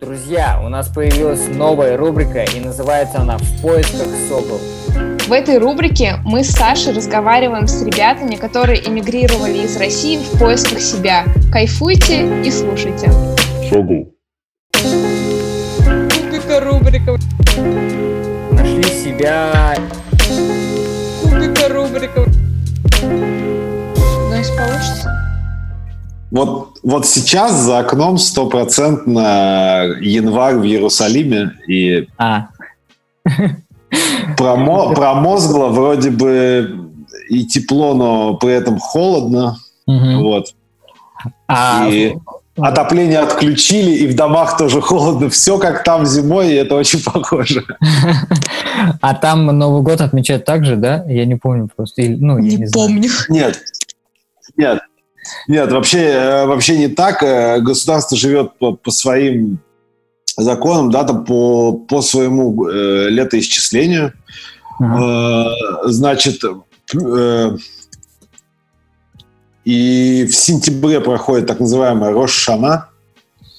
Друзья, у нас появилась новая рубрика, и называется она «В поисках Сокол». В этой рубрике мы с Сашей разговариваем с ребятами, которые эмигрировали из России в поисках себя. Кайфуйте и слушайте. Сокол. Кубика рубрика. Нашли себя... Кубика рубрика. Значит, получится? Вот, вот сейчас за окном стопроцентно январь в Иерусалиме, и А, промо, промозгло вроде бы и тепло, но при этом холодно. мгм. Вот. А, И отопление отключили, и в домах тоже холодно. Все как там зимой, и это очень похоже. а там Новый год отмечают так же, да? Я не помню просто. Ну, я не, знаю. Нет, нет, нет, вообще, э, вообще не так. Э, Государство живет по, по своим законам, да, там по, по своему э, летоисчислению. Ага. Э, значит, э, и в сентябре проходит так называемая Рош-Шана.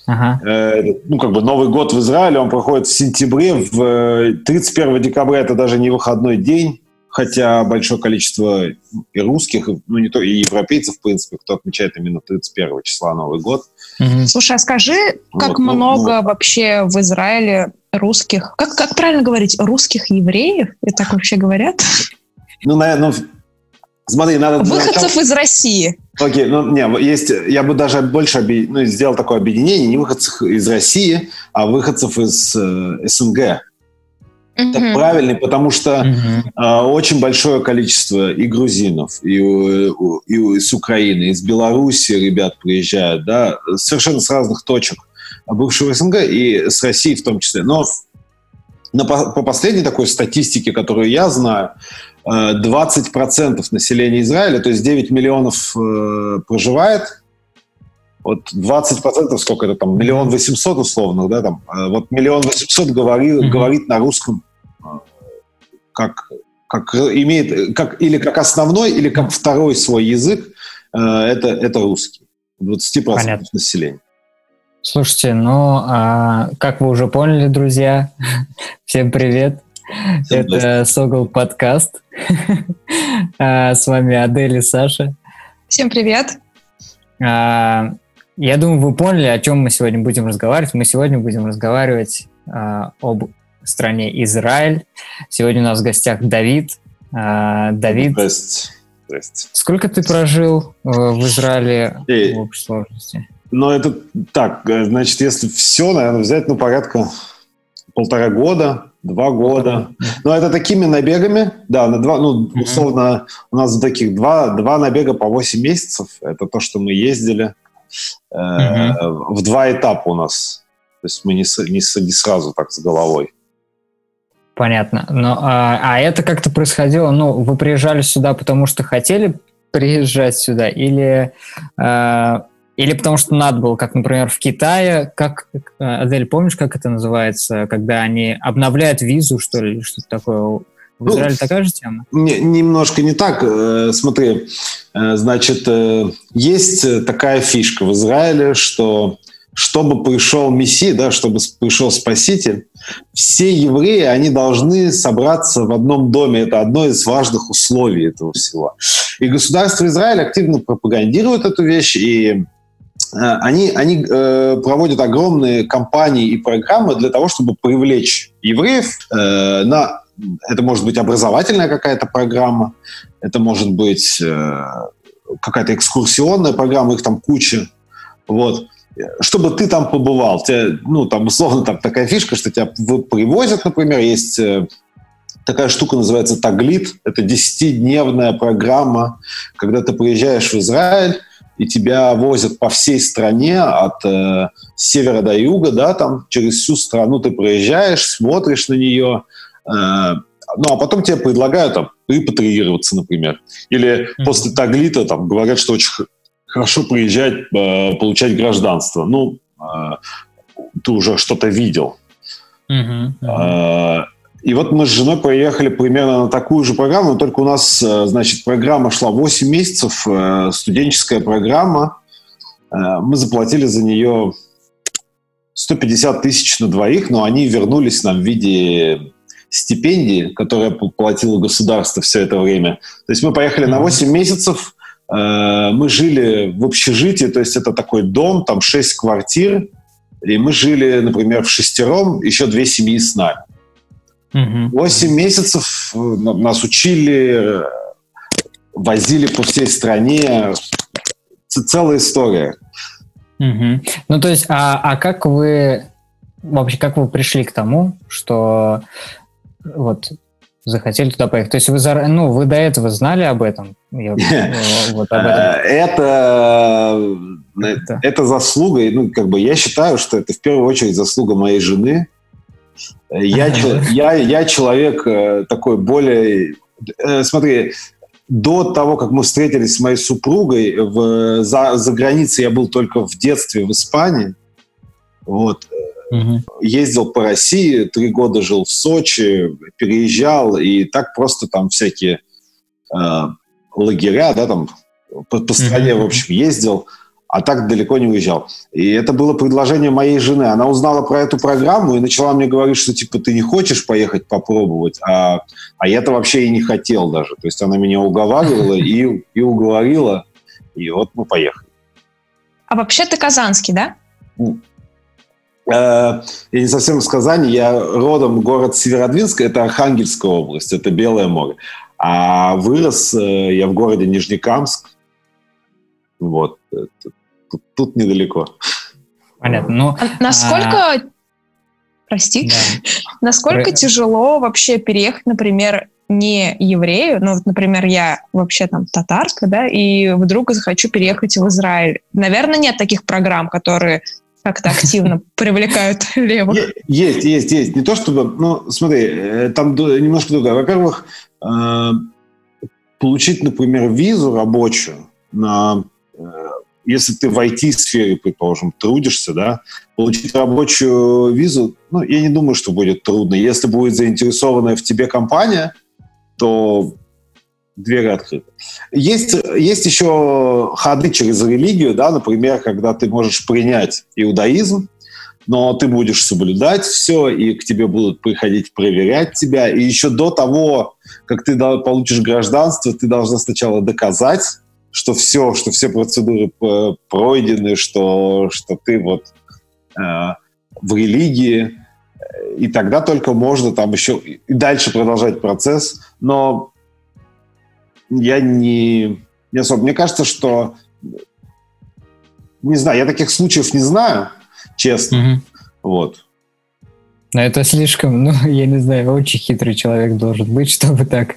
Ага. Э, ну, как бы Новый год в Израиле, он проходит в сентябре, в э, 31 декабря это даже не выходной день, хотя большое количество и русских, ну не то, и европейцев, в принципе, кто отмечает именно 31 числа Новый год. Мгм. Слушай, а скажи, как Вот, ну, много вообще в Израиле русских, как, как правильно говорить, русских евреев? И так вообще говорят? Ну, наверное, смотри, надо... начала- Выходцев из России. Окей, ну, не, есть, я бы даже больше ну, сделал такое объединение, не выходцев из России, а выходцев из э, СНГ. Это Мгм. правильно, потому что. А, Очень большое количество и грузинов, и, и у- из Украины, из Беларуси ребят приезжают, да, совершенно с разных точек бывшего СНГ и с России в том числе. Но на по, по последней такой статистике, которую я знаю, э, 20% населения Израиля, то есть 9 миллионов э, проживает, вот 20%, сколько это там, миллион восемьсот условно, да, там, э, вот миллион восемьсот говорит, Мгм. говорит на русском э, как, как имеет, как, или как основной, или как второй свой язык, э, это, это русский. 20% Понятно. населения. Слушайте, ну, а, как вы уже поняли, друзья, всем привет. Всем Это Согл подкаст. А, С вами Адель и Саша. Всем привет. А, Я думаю, вы поняли, о чем мы сегодня будем разговаривать. Мы сегодня будем разговаривать а, об стране Израиль. Сегодня у нас в гостях Давид. А, Давид, Здрасте. Здрасте. сколько ты прожил э, в Израиле Эй. в общей сложности? Но это так, э, значит, если все, наверное, взять, ну, порядка полтора года, два года. Но это такими набегами, да, на два, ну, условно, у нас таких два, два набега по 8 месяцев. Это то, что мы ездили. Э, В два этапа у нас. То есть мы не, не, не сразу так с головой. Понятно. Но, а, а это как-то происходило, ну, вы приезжали сюда, потому что хотели приезжать сюда, или, а, или потому что надо было, как, например, в Китае, как, э, Адель, помнишь, как это называется, когда они обновляют визу, что ли, что-то такое? В Ну, Израиле такая же тема? Не- немножко не так. Э, Смотри, э, значит, э, есть э, такая фишка в Израиле, что чтобы пришел Мессия, да, чтобы пришел Спаситель, все евреи, они должны собраться в одном доме. Это одно из важных условий этого всего. И государство Израиль активно пропагандирует эту вещь, и э, они, они э, проводят огромные кампании и программы для того, чтобы привлечь евреев э, на это может быть образовательная какая-то программа, это может быть э, какая-то экскурсионная программа, их там куча. Вот. Чтобы ты там побывал. Тебя, ну, там, условно, там такая фишка, что тебя привозят, например, есть э, такая штука, называется Таглит. Это 10-дневная программа, когда ты приезжаешь в Израиль, и тебя возят по всей стране от э, севера до юга, да, там через всю страну ты проезжаешь, смотришь на нее, Э, ну, а потом тебе предлагают там репатриироваться, например. Или Мгм. после Таглита там говорят, что очень хорошо приезжать, э, получать гражданство. Ну, э, ты уже что-то видел. Мгм. Э, И вот мы с женой поехали примерно на такую же программу, но только у нас, значит, программа шла 8 месяцев, студенческая программа. Мы заплатили за нее 150 тысяч на двоих, но они вернулись нам в виде стипендии, которая платило государство все это время. То есть мы поехали на 8 месяцев, мы жили в общежитии, то есть это такой дом, там 6 квартир, и мы жили, например, в шестером, еще две семьи с нами. Восемь месяцев э, нас учили, возили по всей стране. Целая история. Ну, то есть, а, а как вы вообще, как вы пришли к тому, что вот захотели туда поехать? То есть вы, ну, вы до этого знали об этом? Э, это, это заслуга, ну, как бы я считаю, что это в первую очередь заслуга моей жены. Я, я, я человек э, такой более... Э, смотри, до того, как мы встретились с моей супругой, в, за, за границей я был только в детстве в Испании. Вот. Угу. Ездил по России, три года жил в Сочи, переезжал, и так просто там всякие э, лагеря, да, там по, по стране, угу. в общем, ездил, а так далеко не уезжал. И это было предложение моей жены. Она узнала про эту программу и начала мне говорить, что типа ты не хочешь поехать попробовать, а, а я-то вообще и не хотел даже. То есть она меня уговаривала и, и уговорила, и вот мы поехали. А вообще ты казанский, да? Э, я не совсем из Казани, я родом город Северодвинск, это Архангельская область, это Белое море. А вырос э, я в городе Нижнекамск. Вот, тут, тут недалеко. Понятно. Ну, а насколько, а... прости, да. насколько Про... тяжело вообще переехать, например, не еврею, ну вот, например, я вообще там татарка, да, и вдруг захочу переехать в Израиль. Наверное, нет таких программ, которые как-то активно привлекают левых? Есть, есть, есть. Не то чтобы... Ну, смотри, э, там немножко другое. Во-первых, э, получить, например, визу рабочую на э, если ты в IT-сфере, предположим, трудишься, да, получить рабочую визу, ну, я не думаю, что будет трудно. Если будет заинтересованная в тебе компания, то двери открыты. Есть, есть еще ходы через религию, да, например, когда ты можешь принять иудаизм, но ты будешь соблюдать все, и к тебе будут приходить проверять тебя. И еще до того, как ты получишь гражданство, ты должна сначала доказать, что все, что все процедуры пройдены, что, что ты вот э, в религии, и тогда только можно там еще и дальше продолжать процесс. Но я не, не особо. Мне кажется, что не знаю, я таких случаев не знаю, честно. Угу. Вот. Но это слишком, ну, я не знаю, очень хитрый человек должен быть, чтобы так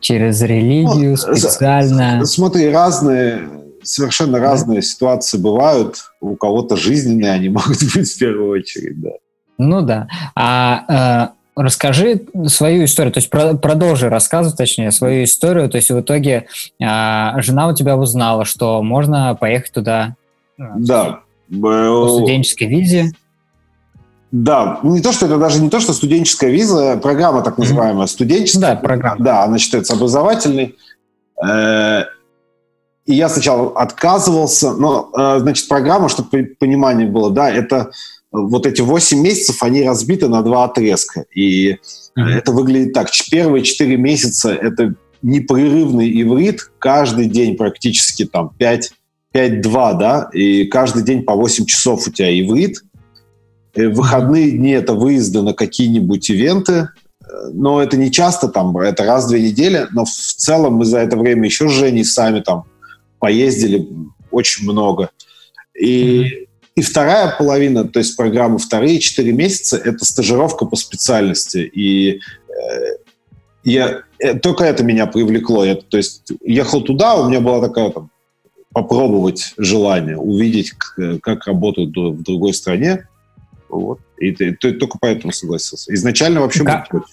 через религию ну, специально... Смотри, разные, совершенно да? разные ситуации бывают. У кого-то жизненные они могут быть в первую очередь, да. Ну да. А э, расскажи свою историю, то есть про, продолжи рассказывать, точнее, свою историю. То есть в итоге э, жена у тебя узнала, что можно поехать туда э, да. по студенческой визе. Да, ну, не то, что это даже не то, что студенческая виза, программа так называемая, студенческая. Да, программа. Да, она считается образовательной. Э, и я сначала отказывался, но, э, значит, программа, чтобы понимание было, да, это вот эти 8 месяцев, они разбиты на два отрезка. И mm-hmm. это выглядит так. Первые 4 месяца – это непрерывный иврит, каждый день практически там 5, 5-2, да, и каждый день по 8 часов у тебя иврит – Э, в выходные дни это выезды на какие-нибудь ивенты, э, но это не часто, там, это раз в две недели, но в целом мы за это время еще с Женей сами там поездили очень много. И, mm-hmm. И вторая половина, то есть программы вторые четыре месяца, это стажировка по специальности. И э, я, э, только это меня привлекло. Я, то есть ехал туда, у меня была такая там, попробовать желание, увидеть, как, как работают в другой стране. Вот. И ты, ты только поэтому согласился. Изначально вообще как? был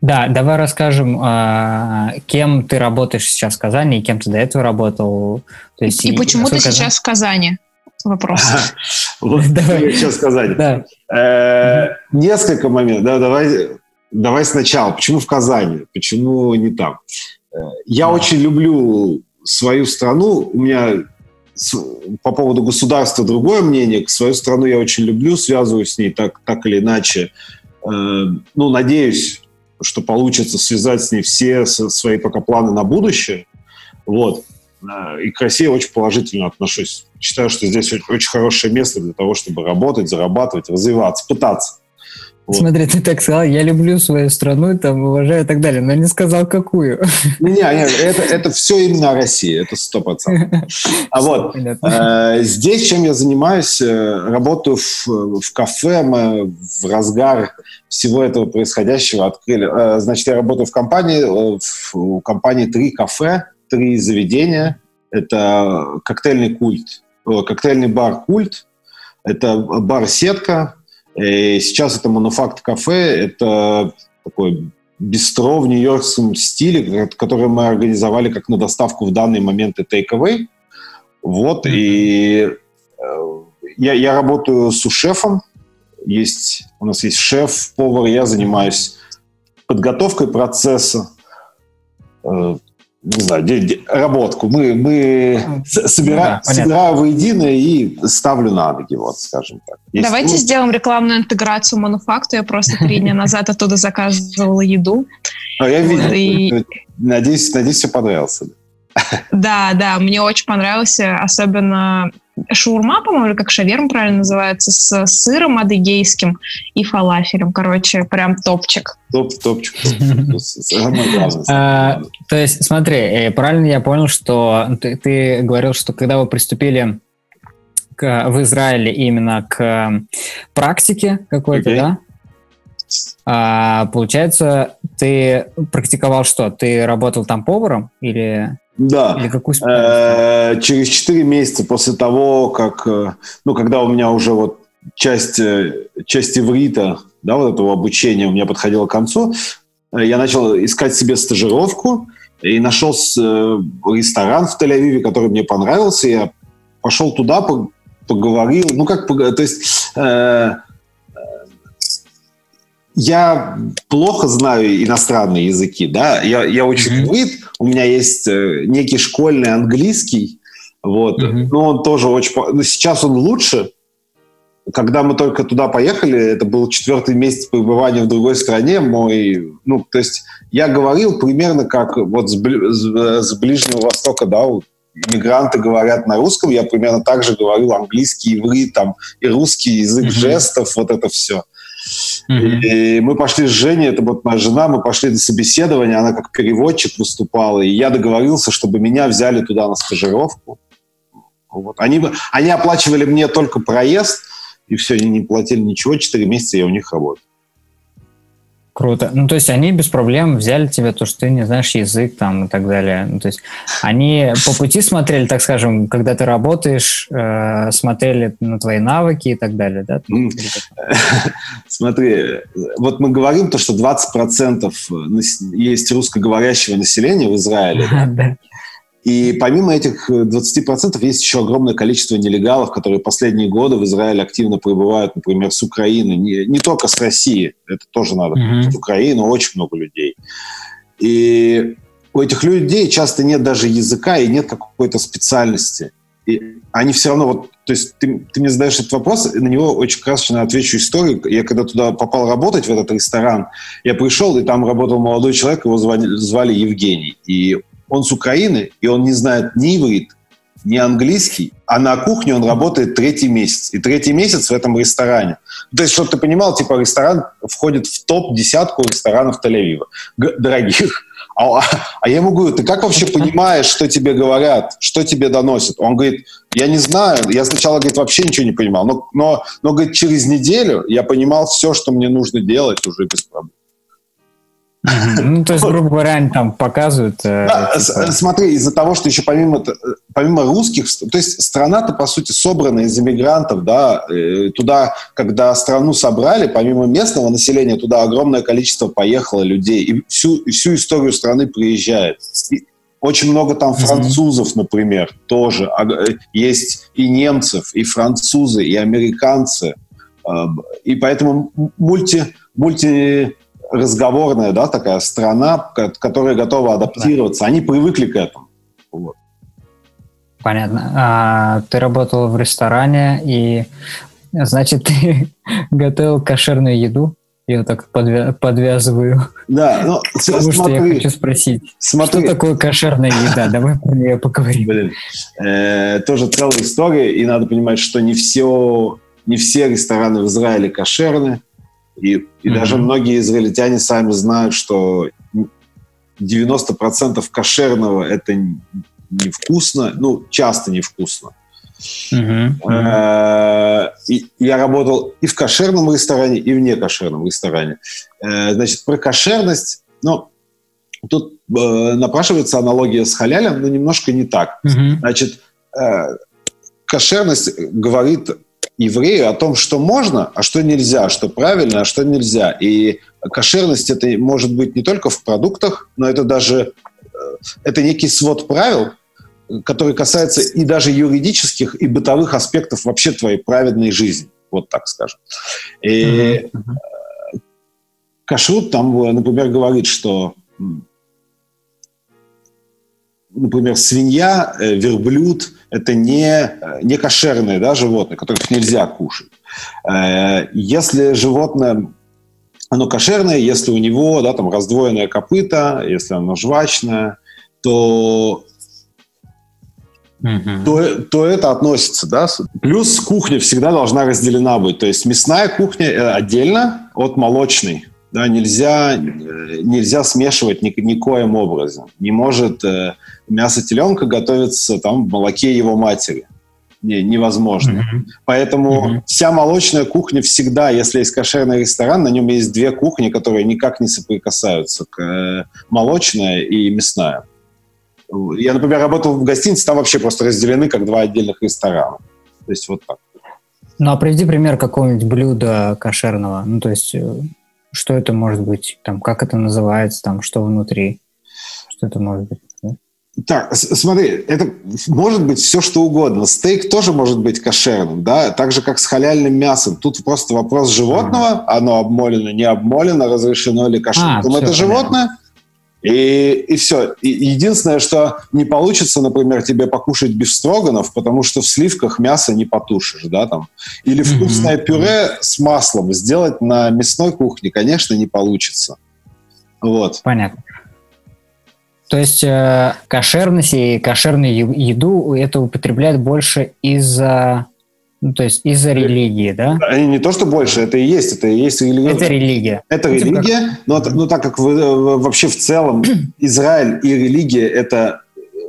Да, давай расскажем, а, кем ты работаешь сейчас в Казани и кем ты до этого работал. То есть, и, и почему ты сейчас в Казани? Вопрос. Вот давай сейчас сказать. Э, несколько моментов. Давай давай сначала. Почему в Казани? Почему не там? Э, я очень люблю свою страну. У меня по поводу государства другое мнение. Свою страну я очень люблю, связываюсь с ней так, так или иначе. Э, ну, надеюсь, что получится связать с ней все свои пока планы на будущее. Вот. И к России очень положительно отношусь. Считаю, что здесь очень хорошее место для того, чтобы работать, зарабатывать, развиваться, пытаться. Вот. Смотри, ты так сказал, я люблю свою страну, там, уважаю и так далее, но не сказал, какую. Не, не, это, это все именно Россия, это сто процентов. А вот э, здесь, чем я занимаюсь, э, работаю в, в кафе, мы в разгар всего этого происходящего открыли. Э, значит, я работаю в компании, э, в, у компании три кафе, три заведения. Это коктейльный культ, коктейльный бар «Культ», это бар-сетка, и сейчас это мануфакт кафе, это такой бистро в нью-йоркском стиле, который мы организовали как на доставку в данный момент и take-away. Вот, mm-hmm. и э, я, я работаю с шефом. Есть, у нас есть шеф, повар, я занимаюсь подготовкой процесса, э, не знаю, де, де, работку. Мы, мы собира, да, собираю воедино и ставлю на ноги, вот, скажем так. Есть, Давайте ну, сделаем рекламную интеграцию мануфакту. Я просто три дня назад оттуда заказывала еду. А я видел. Надеюсь, надеюсь, все понравился. Да, да, мне очень понравился, особенно шаурма, по-моему, или как шаверма правильно называется, с сыром адыгейским и фалафелем. Короче, прям топчик. Топ, топчик. А, то есть, смотри, э, правильно я понял, что ты говорил, что когда вы приступили в Израиле именно к практике какой-то, да? А, получается, ты практиковал что? Ты работал там поваром или... Да. Или какую э, Через 4 месяца после того, как, э, ну, когда у меня уже вот часть, э, часть иврита, да, вот этого обучения у меня подходила к концу, я начал искать себе стажировку и нашел ресторан в Тель-Авиве, который мне понравился. Я пошел туда, поговорил. Ну, как, то есть я плохо знаю иностранные языки, да, я, я очень mm-hmm. у меня есть э, некий школьный английский, вот, mm-hmm. но он тоже очень... Ну, сейчас он лучше, когда мы только туда поехали, это был четвертый месяц пребывания в другой стране, мой, ну, то есть я говорил примерно как вот с, с, с Ближнего Востока, да, иммигранты говорят на русском, я примерно так же говорил английский, иврит, там, и русский язык mm-hmm. жестов, вот это все. Mm-hmm. И мы пошли с Женей, это вот моя жена, мы пошли на собеседование, она как переводчик выступала, и я договорился, чтобы меня взяли туда на стажировку. Вот. Они, они оплачивали мне только проезд, и все, они не платили ничего, 4 месяца я у них работал. Круто. Ну, то есть они без проблем взяли тебя, то, что ты не знаешь язык там и так далее. Ну, то есть они по пути смотрели, так скажем, когда ты работаешь, э, смотрели на твои навыки и так далее, да? Смотри, вот мы говорим то, что 20% есть русскоговорящего населения в Израиле. И помимо этих 20% э, есть еще огромное количество нелегалов, которые последние годы в Израиле активно прибывают, например, с Украины, не, не только с России, это тоже надо, mm-hmm. с Украины очень много людей. И у этих людей часто нет даже языка и нет какой-то специальности. И они все равно, вот, то есть ты, ты мне задаешь этот вопрос, и на него очень красочно отвечу историю. Я когда туда попал работать, в этот ресторан, я пришел, и там работал молодой человек, его звали, звали Евгений. И он с Украины, и он не знает ни иврит, ни английский, а на кухне он работает третий месяц. И третий месяц в этом ресторане. То есть, чтобы ты понимал, типа ресторан входит в топ-десятку ресторанов Тель-Авива. Дорогих. А, а я ему говорю, ты как вообще понимаешь, что тебе говорят, что тебе доносят? Он говорит, я не знаю. Я сначала, говорит, вообще ничего не понимал. Но, но, но говорит, через неделю я понимал все, что мне нужно делать уже без проблем. Ну, то есть, грубо говоря, они там показывают... Э, да, типа... Смотри, из-за того, что еще помимо, помимо русских, то есть страна-то, по сути, собрана из иммигрантов, да, э, туда, когда страну собрали, помимо местного населения, туда огромное количество поехало людей, и всю, всю историю страны приезжает. И очень много там французов, например, тоже. А, э, есть и немцев, и французы, и американцы. И поэтому мульти, мульти разговорная, да, такая страна, которая готова адаптироваться. Они привыкли к этому. Вот. Понятно. А, ты работал в ресторане, и значит, ты готовил кошерную еду? Я так подвя- подвязываю. Да, ну, Потому что я хочу спросить, смотри. что такое кошерная еда? Давай про нее поговорим. Блин, э, тоже целая история, и надо понимать, что не все, не все рестораны в Израиле кошерны, и, и mm-hmm. даже многие израильтяне сами знают, что 90% кошерного это невкусно, ну, часто невкусно. Uh-huh. Я работал и в кошерном ресторане, и в некошерном ресторане. Э, значит, про кошерность, ну, тут э, напрашивается аналогия с халялем, но немножко не так. Uh-huh. Значит, э, кошерность говорит еврею о том, что можно, а что нельзя, что правильно, а что нельзя. И кошерность это может быть не только в продуктах, но это даже это некий свод правил, который касается и даже юридических, и бытовых аспектов вообще твоей праведной жизни, вот так скажем. И mm-hmm. Кашрут там, например, говорит, что, например, свинья, э, верблюд – это не, не кошерные да, животные, которых нельзя кушать. Э, если животное оно кошерное, если у него да, там, раздвоенное копыта, если оно жвачное, то угу. то, то это относится, да. Плюс кухня всегда должна разделена быть. То есть мясная кухня э, отдельно от молочной. Да, нельзя, э, нельзя смешивать ни, никоим образом. Не может э, мясо теленка готовиться там в молоке его матери. Не, невозможно. Mm-hmm. Поэтому mm-hmm. вся молочная кухня всегда, если есть кошерный ресторан, на нем есть две кухни, которые никак не соприкасаются. Э, молочная и мясная. Я, например, работал в гостинице, там вообще просто разделены как два отдельных ресторана. То есть вот так. Ну, а приведи пример какого-нибудь блюда кошерного. Ну, то есть, э, что это может быть? Там, как это называется? Там, что внутри? Что это может быть? Так, смотри, это может быть все, что угодно. Стейк тоже может быть кошерным, да, так же, как с халяльным мясом. Тут просто вопрос животного, оно обмолено, не обмолено, разрешено ли кошерным. А, это животное, и, и все. И единственное, что не получится, например, тебе покушать бифстроганов, потому что в сливках мясо не потушишь, да, там. Или вкусное mm-hmm. пюре с маслом сделать на мясной кухне, конечно, не получится. Вот. Понятно. То есть э, кошерность и кошерную еду это употребляют больше из-за ну, то есть из-за религии, да? Не то, что больше, это и есть, это и есть религия. Это религия. Это ну, типа религия, но, но так как вы, вообще в целом Израиль и религия – это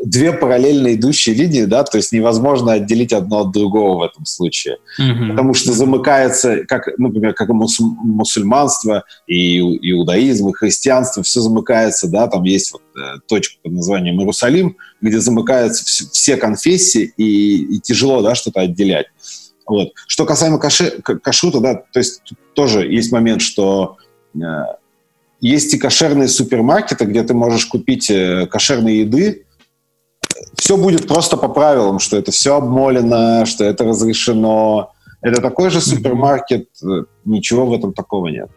две параллельно идущие линии, да, то есть невозможно отделить одно от другого в этом случае, mm-hmm. потому что замыкается, как, например, как мусульманство и иудаизм, и христианство, все замыкается, да, там есть вот, э, точка под названием Иерусалим, где замыкаются все, все конфессии, и, и тяжело, да, что-то отделять. Вот. Что касаемо каши, кашрута, да, то есть тоже есть момент, что э, есть и кошерные супермаркеты, где ты можешь купить э, кошерные еды, все будет просто по правилам, что это все обмолено, что это разрешено. Это такой же супермаркет, э, ничего в этом такого нет.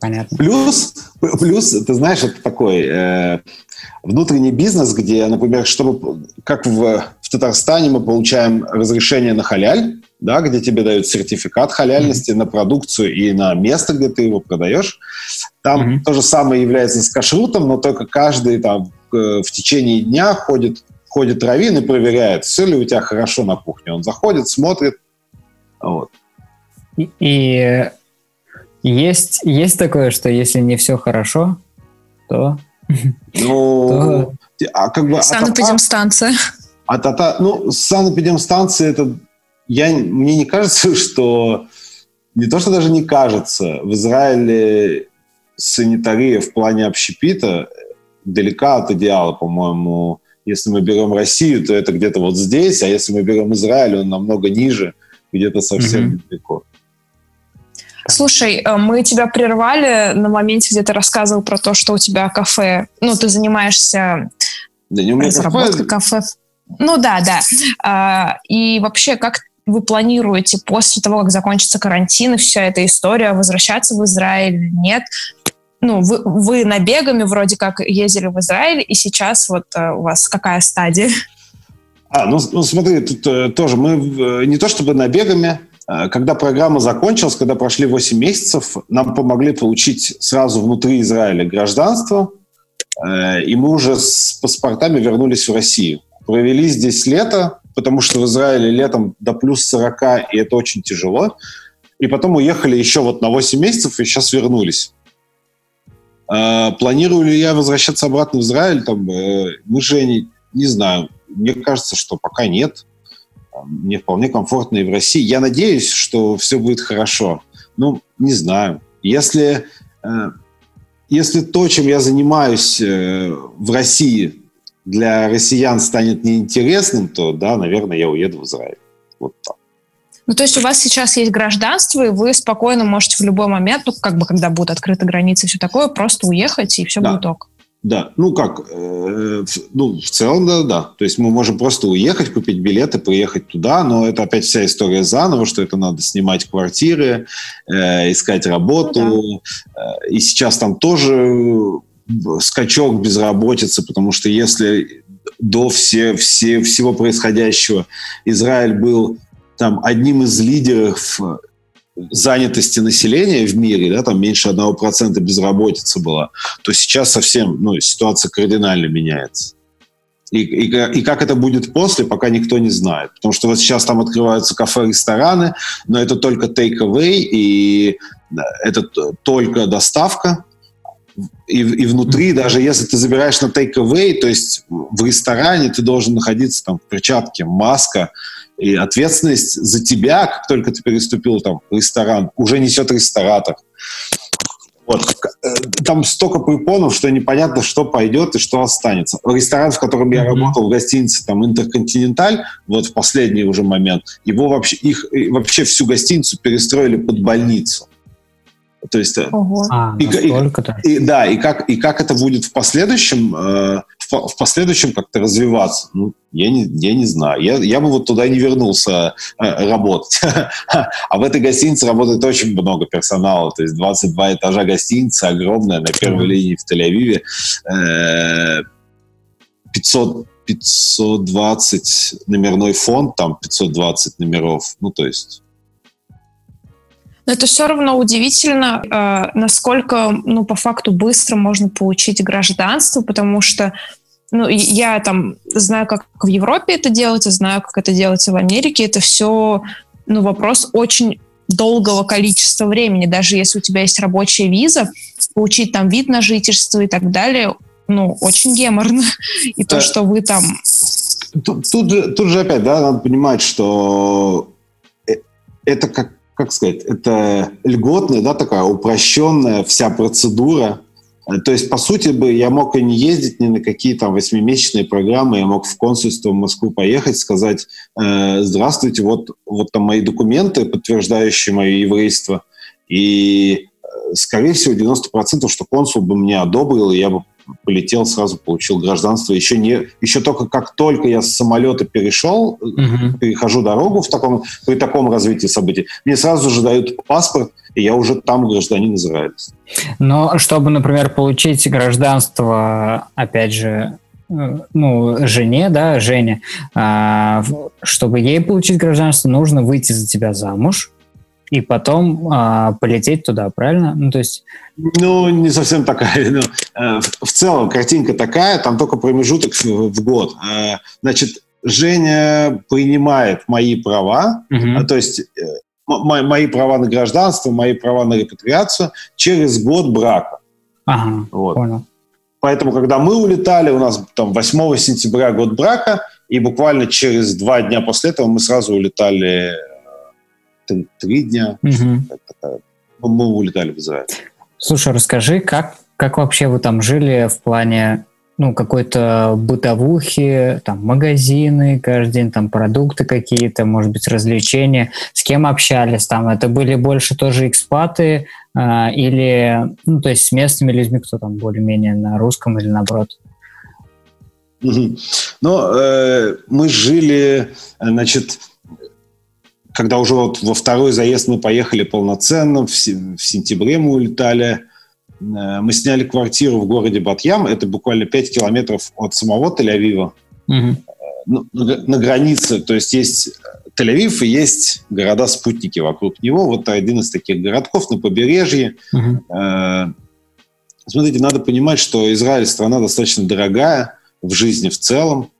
Понятно. Плюс, плюс, ты знаешь, это такой э, внутренний бизнес, где, например, чтобы, как в, в Татарстане мы получаем разрешение на халяль, да, где тебе дают сертификат халяльности mm-hmm. на продукцию и на место, где ты его продаешь. Там mm-hmm. то же самое является с кашрутом, но только каждый там в течение дня ходит, ходит раввин и проверяет, все ли у тебя хорошо на кухне. Он заходит, смотрит. Вот. И, и есть, есть такое, что если не все хорошо, то... Ну, а как бы... Санэпидемстанция. А тата, ну, санэпидемстанция это... Я, мне не кажется, что... Не то, что даже не кажется. В Израиле санитария в плане общепита далека от идеала, по-моему. Если мы берем Россию, то это где-то вот здесь, а если мы берем Израиль, он намного ниже, где-то совсем mm-hmm. далеко. Слушай, э, мы тебя прервали на моменте, где ты рассказывал про то, что у тебя кафе, ну, ты занимаешься да не у меня разработкой кафе. кафе. Ну да, да. А, и вообще, как вы планируете после того, как закончится карантин и вся эта история, возвращаться в Израиль, нет? ну, вы, вы набегами вроде как ездили в Израиль, и сейчас вот э, у вас какая стадия? А, ну, ну смотри, тут э, тоже мы не то чтобы набегами, когда программа закончилась, когда прошли 8 месяцев, нам помогли получить сразу внутри Израиля гражданство, э, и мы уже с паспортами вернулись в Россию. Провели здесь лето, потому что в Израиле летом до плюс 40, и это очень тяжело. И потом уехали еще вот на 8 месяцев, и сейчас вернулись. А, планирую ли я возвращаться обратно в Израиль? Там, э, мы же не, не знаю. Мне кажется, что пока нет. Мне вполне комфортно и в России. Я надеюсь, что все будет хорошо. Ну, не знаю. Если, э, если то, чем я занимаюсь э, в России, для россиян станет неинтересным, то да, наверное, я уеду в Израиль. Вот так. Ну, то есть у вас сейчас есть гражданство, и вы спокойно можете в любой момент, ну, как бы, когда будут открыты границы и все такое, просто уехать, и все да. будет ок. Да, ну как, э, ну в целом да, да. То есть мы можем просто уехать, купить билеты, приехать туда, но это опять вся история заново, что это надо снимать квартиры, э, искать работу. Ну, да. э, и сейчас там тоже скачок безработицы, потому что если до все, все, всего происходящего Израиль был там одним из лидеров занятости населения в мире, да, там меньше 1% безработицы была, то сейчас совсем ну, ситуация кардинально меняется. И, и, и как это будет после, пока никто не знает. Потому что вот сейчас там открываются кафе, рестораны, но это только take-away, и это только доставка. И, и внутри, даже если ты забираешь на take-away, то есть в ресторане ты должен находиться там в перчатке, маска, и ответственность за тебя, как только ты переступил там в ресторан, уже несет ресторатор. Вот. Там столько препонов, что непонятно, что пойдет и что останется. Ресторан, в котором я mm-hmm. работал, в гостинице, там, Интерконтиненталь, вот в последний уже момент, его вообще, их, вообще всю гостиницу перестроили под больницу. То есть, э, Ого. А, и, и, и, да, и как, и как это будет в последующем, э, в, в последующем как-то развиваться, ну, я не, я не знаю. Я, я бы вот туда не вернулся э, работать. а в этой гостинице работает очень много персонала, то есть 22 этажа гостиницы, огромная, на первой линии в Тель-Авиве. Э, 500 520 номерной фонд, там 520 номеров, ну, то есть но это все равно удивительно, э, насколько, ну, по факту быстро можно получить гражданство, потому что ну, я там знаю, как в Европе это делается, знаю, как это делается в Америке. Это все, ну, вопрос очень долгого количества времени. Даже если у тебя есть рабочая виза, получить там вид на жительство и так далее, ну, очень геморно. И то, что вы там... Тут, тут, же, тут же опять, да, надо понимать, что э, это как как сказать, это льготная, да, такая упрощенная вся процедура. Э, то есть, по сути бы, я мог и не ездить ни на какие там восьмимесячные программы, я мог в консульство в Москву поехать, сказать, э, здравствуйте, вот, вот там мои документы, подтверждающие мое еврейство, и э, скорее всего, 90% что консул бы мне одобрил, и я бы полетел, сразу получил гражданство. Еще, не, еще только как только я с самолета перешел, угу. перехожу дорогу в таком, при таком развитии событий, мне сразу же дают паспорт, и я уже там гражданин Израиля. Но чтобы, например, получить гражданство, опять же, э, ну, жене, да, Жене, а, чтобы ей получить гражданство, нужно выйти за тебя замуж, и потом а, полететь туда, правильно? Ну, то есть... Ну, не совсем такая. Ну, э, в целом картинка такая, там только промежуток в, в год. Э, значит, Женя принимает мои права, угу. то есть э, мои права на гражданство, мои права на репатриацию через год брака. Ага, вот. понял. Поэтому, когда мы улетали, у нас там 8 сентября год брака, и буквально через два дня после этого мы сразу улетали три, три дня. Угу. Мы улетали в Израиль. Слушай, расскажи, как, как вообще вы там жили в плане ну, какой-то бытовухи, там, магазины каждый день, там, продукты какие-то, может быть, развлечения. С кем общались там? Это были больше тоже экспаты э, или, ну, то есть с местными людьми, кто там более-менее на русском или наоборот? Ну, э, мы жили, значит, когда уже вот во второй заезд мы поехали полноценно, в, в сентябре мы улетали, мы сняли квартиру в городе Батьям, это буквально 5 километров от самого Тель-Авива, угу. на, на границе, то есть есть Тель-Авив и есть города-спутники вокруг него. Вот один из таких городков на побережье. Угу. Смотрите, надо понимать, что Израиль страна достаточно дорогая в жизни в целом.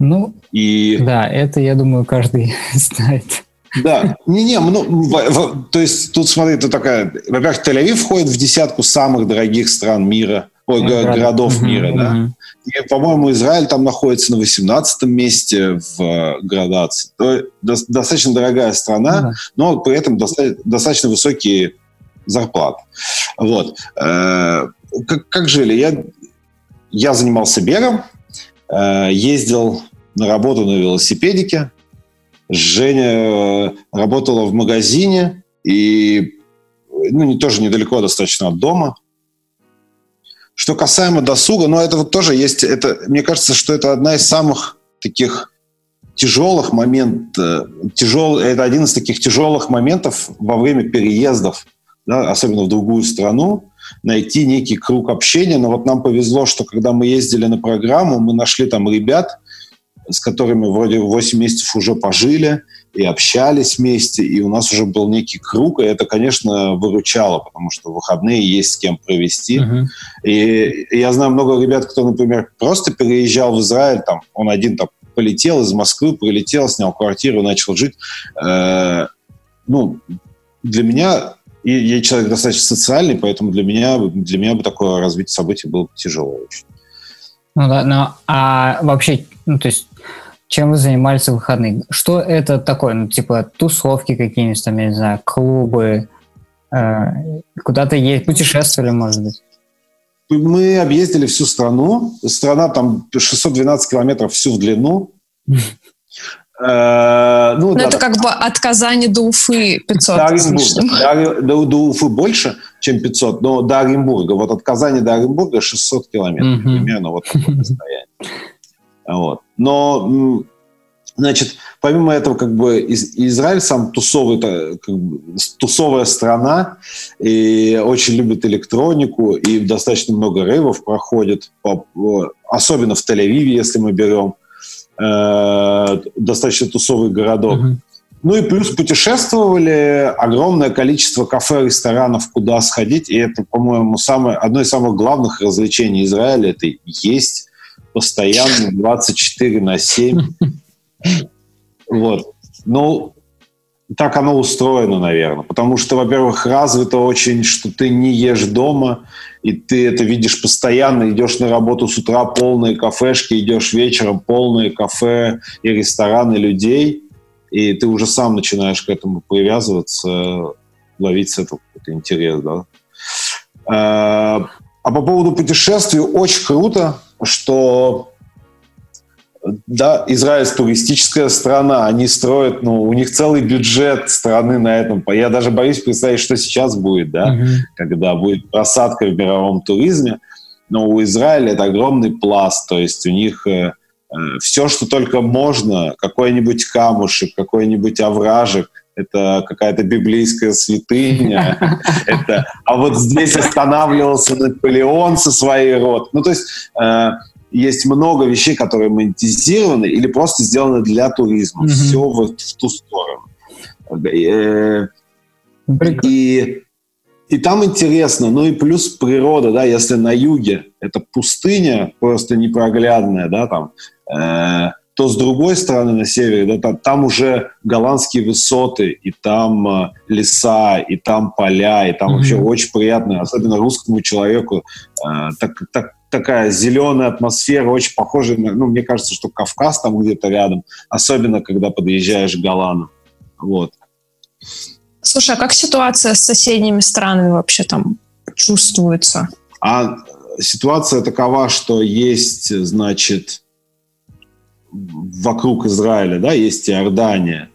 Ну, и... да, это, я думаю, каждый знает. Да, не-не, ну, то есть тут, смотри, это такая, во-первых, Тель-Авив входит в десятку самых дорогих стран мира, ой, городов, городов мира, да. И, по-моему, Израиль там находится на 18 месте в э, градации. То, достаточно дорогая страна, mm но при этом доста- достаточно высокие зарплаты. Вот. Э, как, как жили? Я, я занимался бегом, ездил на работу на велосипедике. Женя работала в магазине и ну, тоже недалеко достаточно от дома. Что касаемо досуга, ну это вот тоже есть, это, мне кажется, что это одна из самых таких тяжелых моментов, тяжел, это один из таких тяжелых моментов во время переездов, да, особенно в другую страну, найти некий круг общения. Но вот нам повезло, что когда мы ездили на программу, мы нашли там ребят, с которыми вроде 8 месяцев уже пожили и общались вместе, и у нас уже был некий круг, и это, конечно, выручало, потому что выходные есть с кем провести. Uh-huh. И, и я знаю много ребят, кто, например, просто переезжал в Израиль, там, он один там полетел из Москвы, прилетел, снял квартиру, начал жить. Э, ну, для меня и я человек достаточно социальный, поэтому для меня, для меня бы такое развитие событий было тяжело очень. Ну да, но а вообще, ну то есть чем вы занимались в выходные? Что это такое? Ну, типа тусовки какие-нибудь там, я не знаю, клубы, э, куда-то есть, путешествовали, может быть? Мы объездили всю страну. Страна там 612 километров всю в длину. Э, ну, да, это как бы от Казани до Уфы 500. До Оренбурга. До, до Уфы больше, чем 500, но до Оренбурга. Вот от Казани до Оренбурга 600 километров. Примерно вот такое расстояние. Вот. Но, значит, помимо этого, как бы Израиль сам тусовый, как бы, тусовая страна и очень любит электронику, и достаточно много рейвов проходит, особенно в Тель-Авиве, если мы берем э, достаточно тусовый городок. Uh-huh. Ну и плюс путешествовали, огромное количество кафе, ресторанов, куда сходить. И это, по-моему, самое, одно из самых главных развлечений Израиля – это есть постоянно 24 на 7. Вот. Ну, так оно устроено, наверное. Потому что, во-первых, развито очень, что ты не ешь дома, и ты это видишь постоянно. Идешь на работу с утра, полные кафешки, идешь вечером, полные кафе и рестораны людей, и ты уже сам начинаешь к этому привязываться, ловить с этого какой-то интерес, да. А, а по поводу путешествий очень круто, что да, Израиль туристическая страна, они строят, ну, у них целый бюджет страны на этом. Я даже боюсь представить, что сейчас будет, да, mm-hmm. когда будет просадка в мировом туризме. Но у Израиля это огромный пласт, то есть у них э, э все, что только можно, какой-нибудь камушек, какой-нибудь овражек, это какая-то библейская святыня, это, а вот здесь останавливался Наполеон со своей рот. Ну, то есть э, есть много вещей, которые монетизированы или просто сделаны для туризма. Mm-hmm. Все вот в ту сторону. Э, и, и там интересно, ну и плюс природа, да, если на юге это пустыня просто непроглядная, да, там, э, то с другой стороны, на севере, да, там, там уже голландские высоты, и там э, леса, и там поля, и там mm-hmm. вообще очень приятно, особенно русскому человеку, э, так, так, такая зеленая атмосфера, очень похожая на, ну, мне кажется, что Кавказ там где-то рядом, особенно когда подъезжаешь к Голлану. Вот. Слушай, а как ситуация с соседними странами вообще там чувствуется? А ситуация такова, что есть, значит, вокруг Израиля, да, есть Иордания,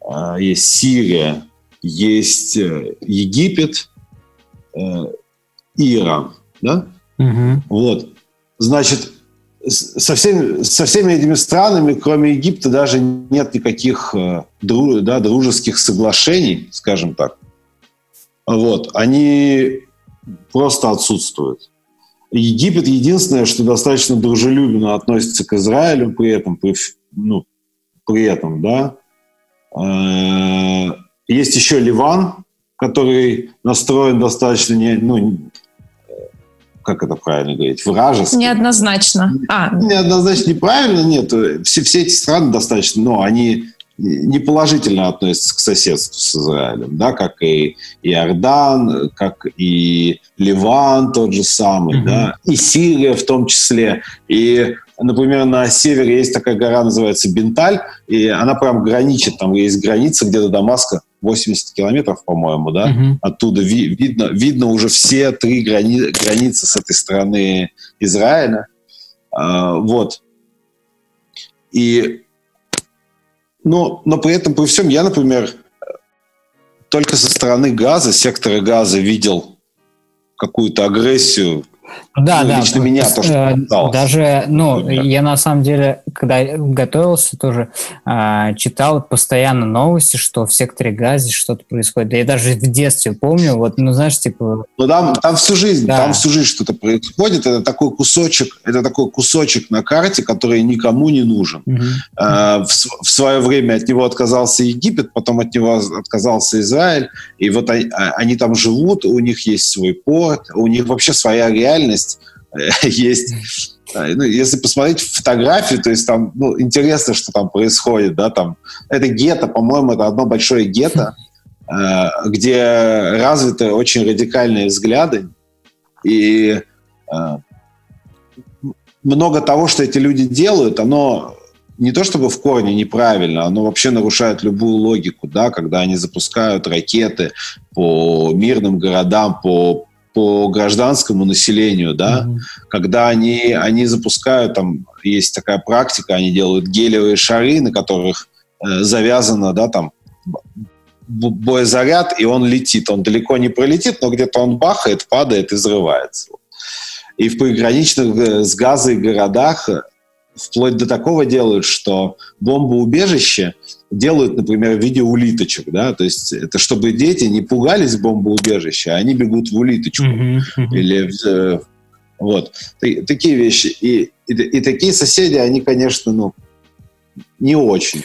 а, есть Сирия, есть э, Египет э, Иран, да? Угу. Вот. Значит, со всеми, со всеми этими странами, кроме Египта, даже нет никаких э, да, дружеских соглашений, скажем так. Вот. Они просто отсутствует. Египет единственное, что достаточно дружелюбно относится к Израилю при этом, при, ну, при этом, да. Э, есть еще Ливан, который настроен достаточно, не, ну, как это правильно говорить, вражески. Неоднозначно. А. Неоднозначно неправильно, нет. Все, все эти страны достаточно, но они неположительно относятся к соседству с Израилем, да, как и Иордан, как и Ливан тот же самый, mm-hmm. да, и Сирия в том числе. И, например, на севере есть такая гора, называется Бенталь, и она прям граничит, там есть граница где-то Дамаска, 80 километров, по-моему, да, mm-hmm. оттуда ви- видно, видно уже все три грани- границы с этой стороны Израиля. А, вот. И но, но при этом, при всем, я, например, только со стороны газа, сектора газа видел какую-то агрессию да, ну, да. Лично меня то, что э, Даже, ну, да. я на самом деле, когда готовился, тоже э, читал постоянно новости, что в секторе Газе что-то происходит. Да я даже в детстве помню, вот, ну, знаешь, типа... Ну, там, там всю жизнь, да. там всю жизнь что-то происходит. Это такой кусочек, это такой кусочек на карте, который никому не нужен. Угу. Э, в, в свое время от него отказался Египет, потом от него отказался Израиль, и вот они, а, они там живут, у них есть свой порт, у них вообще своя реальность, реальность есть. Ну, если посмотреть фотографию, то есть там, ну, интересно, что там происходит, да, там, это гетто, по-моему, это одно большое гетто, э, где развиты очень радикальные взгляды, и э, много того, что эти люди делают, оно не то чтобы в корне неправильно, оно вообще нарушает любую логику, да, когда они запускают ракеты по мирным городам, по по гражданскому населению, да, mm-hmm. когда они, они запускают, там есть такая практика, они делают гелевые шары, на которых э, завязано, да, там боезаряд, и он летит. Он далеко не пролетит, но где-то он бахает, падает и взрывается. И в приграничных э, с газой городах вплоть до такого делают, что бомбоубежище делают, например, в виде улиточек, да, то есть это чтобы дети не пугались бомбоубежища, а они бегут в улиточку mm-hmm, mm-hmm. или в, э, вот такие вещи и, и и такие соседи, они, конечно, ну не очень.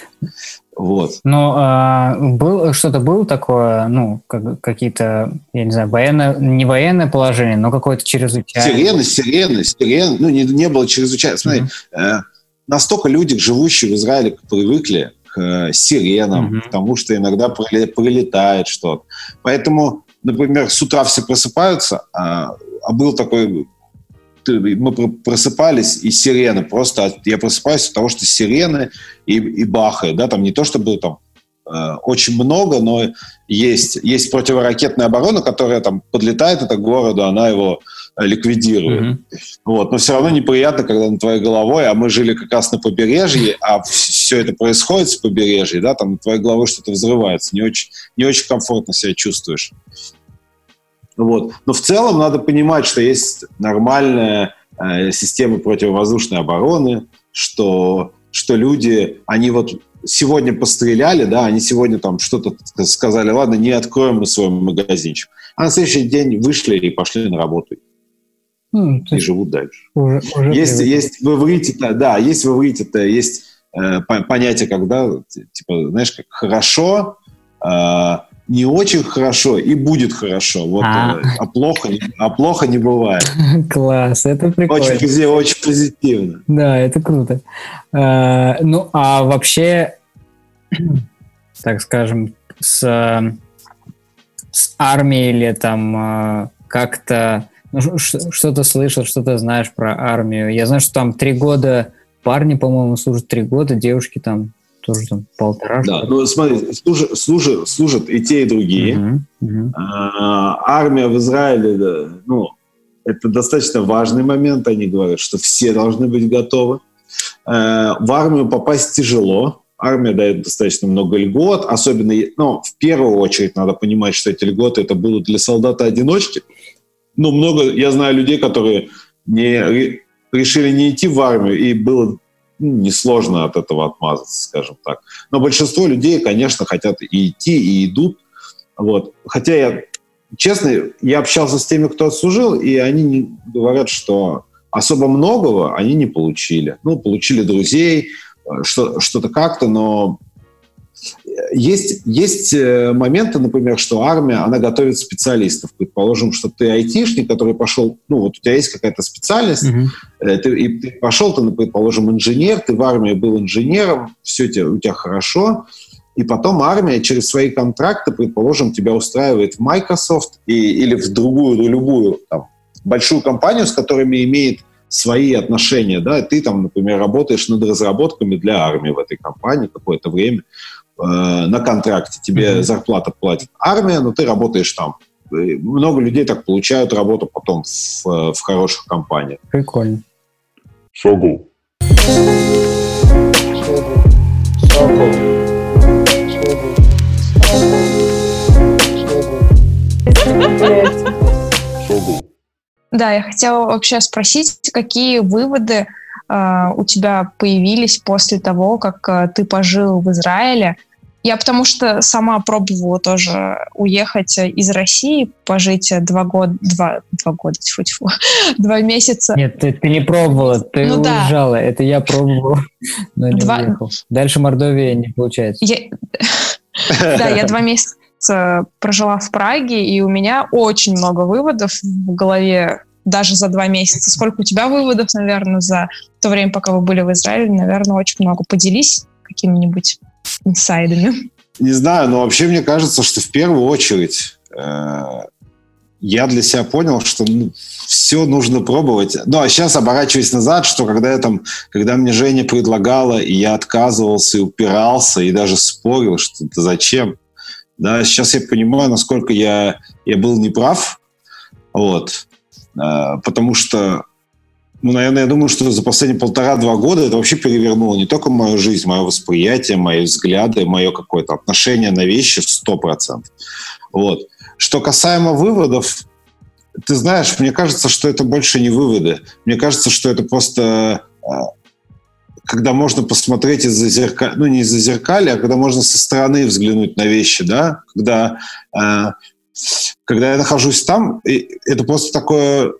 Вот. Но а, был что-то было такое, ну, как, какие-то, я не знаю, военное, не военное положение, но какое-то чрезвычайное. Сирены, сирены, сирены, ну, не, не было чрезвычайно. Смотри, mm-hmm. э, настолько люди, живущие в Израиле, привыкли к э, сиренам, mm-hmm. к тому, что иногда прилетает что-то. Поэтому, например, с утра все просыпаются, а, а был такой мы просыпались, и сирены, просто я просыпаюсь от того, что сирены и, и бахает, да, там не то, чтобы там э, очень много, но есть, есть противоракетная оборона, которая там подлетает это к городу, она его э, ликвидирует. Mm-hmm. Вот. Но все равно неприятно, когда над твоей головой, а мы жили как раз на побережье, а все это происходит с побережья, да, там над твоей головой что-то взрывается, не очень, не очень комфортно себя чувствуешь. Вот. Но в целом надо понимать, что есть нормальная э, система противовоздушной обороны, что, что люди, они вот сегодня постреляли, да, они сегодня там что-то сказали, ладно, не откроем мы свой магазинчик. А на следующий день вышли и пошли на работу. Ну, и живут дальше. Уже, уже есть, есть в иврите, да, есть в иврите, есть э, понятие, когда, типа, знаешь, как хорошо, э, не очень хорошо и будет хорошо. Вот, а, э, а, плохо, а плохо не бывает. Класс, это прикольно. Очень, очень позитивно. Да, это круто. А, ну, а вообще, так скажем, с, с армией или там а, как-то ну, что-то слышал, что-то знаешь про армию. Я знаю, что там три года парни, по-моему, служат три года, девушки там тоже там полтора. Да, ну смотри, служат, служат, служат и те, и другие. Uh-huh, uh-huh. А, армия в Израиле, ну, это достаточно важный момент. Они говорят, что все должны быть готовы. А, в армию попасть тяжело. Армия дает достаточно много льгот, особенно, ну, в первую очередь надо понимать, что эти льготы это будут для солдата-одиночки. Ну, много, я знаю людей, которые не решили не идти в армию, и было несложно от этого отмазаться, скажем так. Но большинство людей, конечно, хотят и идти, и идут. Вот. Хотя я честно, я общался с теми, кто отслужил, и они говорят, что особо многого они не получили. Ну, получили друзей, э, что, что-то как-то, но есть, есть э, моменты, например, что армия, она готовит специалистов. Предположим, что ты айтишник, который пошел, ну вот у тебя есть какая-то специальность, mm-hmm. ты, и ты пошел, ты, предположим, инженер, ты в армии был инженером, все тебе, у тебя хорошо, и потом армия через свои контракты, предположим, тебя устраивает в Microsoft и, или в другую, любую там, большую компанию, с которыми имеет свои отношения, да, ты там, например, работаешь над разработками для армии в этой компании какое-то время на контракте, тебе mm-hmm. зарплата платит армия, но ты работаешь там. И много людей так получают работу потом в, в хороших компаниях. Прикольно. Шогу. Шогу. Да, я хотела вообще спросить, какие выводы э, у тебя появились после того, как э, ты пожил в Израиле. Я потому что сама пробовала тоже уехать из России, пожить два года, два, два года, тьфу -тьфу, два месяца. Нет, ты, ты не пробовала, ты ну, уезжала, да. это я пробовал, но не два... уехал. Дальше Мордовия не получается. Я... Да, я два месяца прожила в Праге, и у меня очень много выводов в голове даже за два месяца. Сколько у тебя выводов, наверное, за то время, пока вы были в Израиле? Наверное, очень много. Поделись какими-нибудь инсайдами. Не знаю, но вообще мне кажется, что в первую очередь э, я для себя понял, что ну, все нужно пробовать. Ну, а сейчас оборачиваясь назад, что когда я там, когда мне Женя предлагала, и я отказывался, и упирался, и даже спорил, что это зачем, да, сейчас я понимаю, насколько я, я был неправ, вот, потому что, ну, наверное, я думаю, что за последние полтора-два года это вообще перевернуло не только мою жизнь, мое восприятие, мои взгляды, мое какое-то отношение на вещи в сто процентов. Вот. Что касаемо выводов, ты знаешь, мне кажется, что это больше не выводы. Мне кажется, что это просто а, когда можно посмотреть из-за зеркаля, ну не из-за зеркаля, а когда можно со стороны взглянуть на вещи, да, когда, э, когда я нахожусь там, это просто такое,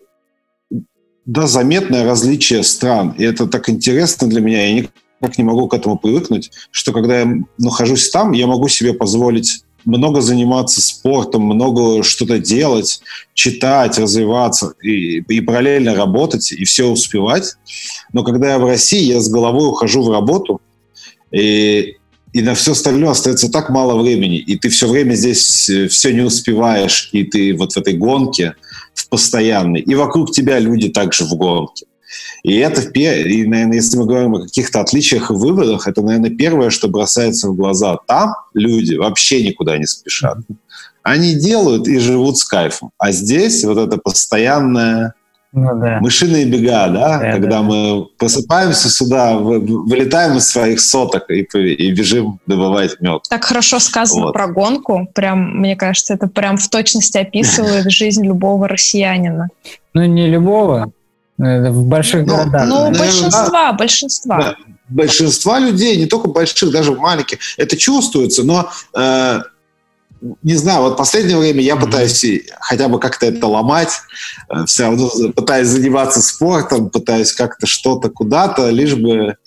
да, заметное различие стран, и это так интересно для меня, я никак не могу к этому привыкнуть, что когда я нахожусь там, я могу себе позволить много заниматься спортом, много что-то делать, читать, развиваться и, и параллельно работать и все успевать. Но когда я в России, я с головой ухожу в работу, и, и на все остальное остается так мало времени, и ты все время здесь э, все не успеваешь, и ты вот в этой гонке в постоянной, и вокруг тебя люди также в гонке. И это, и, наверное, если мы говорим о каких-то отличиях и выводах, это, наверное, первое, что бросается в глаза. Там люди вообще никуда не спешат. Они делают и живут с кайфом. А здесь вот это постоянное ну, да. Мышиные бега, да, да когда да. мы просыпаемся сюда, вылетаем из своих соток и, и бежим добывать мед. Так хорошо сказано вот. про гонку. Прям, мне кажется, это прям в точности описывает жизнь любого россиянина. Ну, не любого, в больших ну, городах. Ну, большинства, большинства. Да, большинства людей, не только больших, даже в маленьких, это чувствуется, но э, не знаю, вот последнее время я пытаюсь хотя бы как-то это ломать, э, все равно пытаюсь заниматься спортом, пытаюсь как-то что-то куда-то, лишь бы,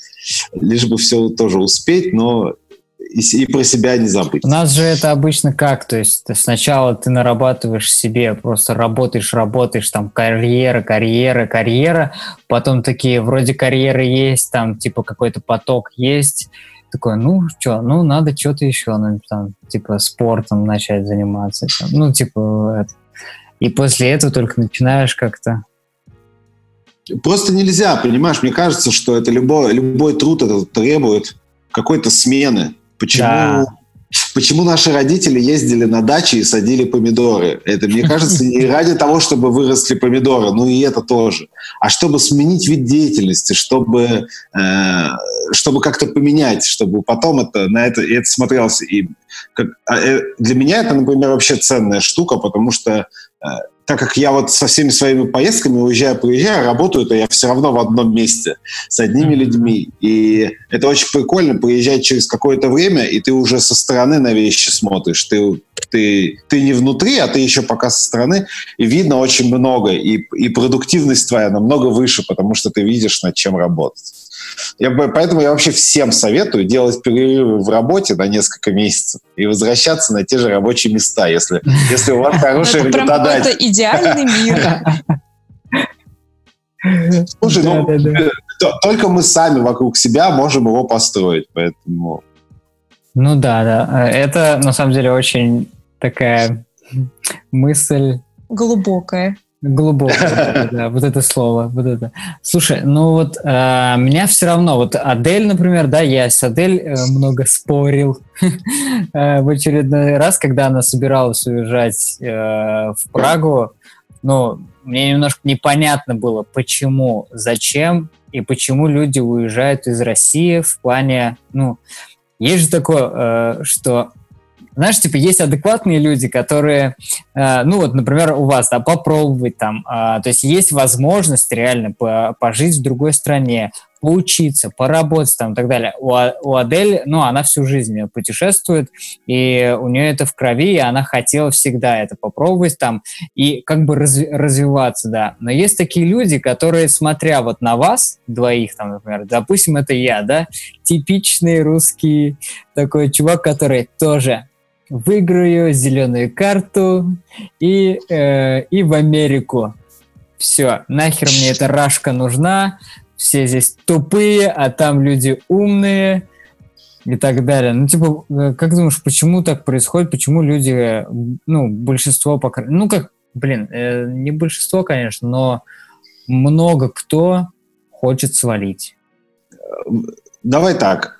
лишь бы все тоже успеть, но и, и про себя не забыть. У нас же это обычно как? То есть сначала ты нарабатываешь себе, просто работаешь, работаешь, там карьера, карьера, карьера, потом такие вроде карьеры есть, там типа какой-то поток есть, такой, ну что, ну надо что-то еще, ну, там, типа спортом начать заниматься, там, ну типа это. И после этого только начинаешь как-то Просто нельзя, понимаешь, мне кажется, что это любой, любой труд это требует какой-то смены. Почему, да. Почему наши родители ездили на дачи и садили помидоры? Это, мне кажется, не ради того, чтобы выросли помидоры, ну и это тоже, а чтобы сменить вид деятельности, чтобы, э, чтобы как-то поменять, чтобы потом это, на это, это смотрелось. И как, а, э, для меня это, например, вообще ценная штука, потому что так как я вот со всеми своими поездками уезжаю, приезжаю, работаю, то я все равно в одном месте с одними людьми. И это очень прикольно приезжать через какое-то время, и ты уже со стороны на вещи смотришь. Ты, ты, ты не внутри, а ты еще пока со стороны, и видно очень много. И, и продуктивность твоя намного выше, потому что ты видишь, над чем работать. Я, поэтому я вообще всем советую делать перерывы в работе на несколько месяцев и возвращаться на те же рабочие места, если, если у вас хороший работодатель. Это идеальный мир. Слушай, ну, только мы сами вокруг себя можем его построить, поэтому... Ну да, да. Это на самом деле очень такая мысль... Глубокая. Глубоко, да, вот это слово, вот это. Слушай, ну вот э, меня все равно, вот Адель, например, да, я с Адель э, много спорил э, в очередной раз, когда она собиралась уезжать э, в Прагу, ну, мне немножко непонятно было, почему, зачем и почему люди уезжают из России в плане, ну, есть же такое, э, что знаешь, типа, есть адекватные люди, которые, э, ну вот, например, у вас, да, попробовать там, э, то есть есть возможность реально по, пожить в другой стране, поучиться, поработать там и так далее. У, а, у Адель, ну, она всю жизнь путешествует, и у нее это в крови, и она хотела всегда это попробовать там и как бы разви- развиваться, да. Но есть такие люди, которые, смотря вот на вас, двоих там, например, допустим, это я, да, типичный русский такой чувак, который тоже выиграю зеленую карту и, э, и в Америку. Все, нахер мне эта рашка нужна, все здесь тупые, а там люди умные и так далее. Ну, типа, э, как думаешь, почему так происходит? Почему люди, ну, большинство, пока... ну, как, блин, э, не большинство, конечно, но много кто хочет свалить. Давай так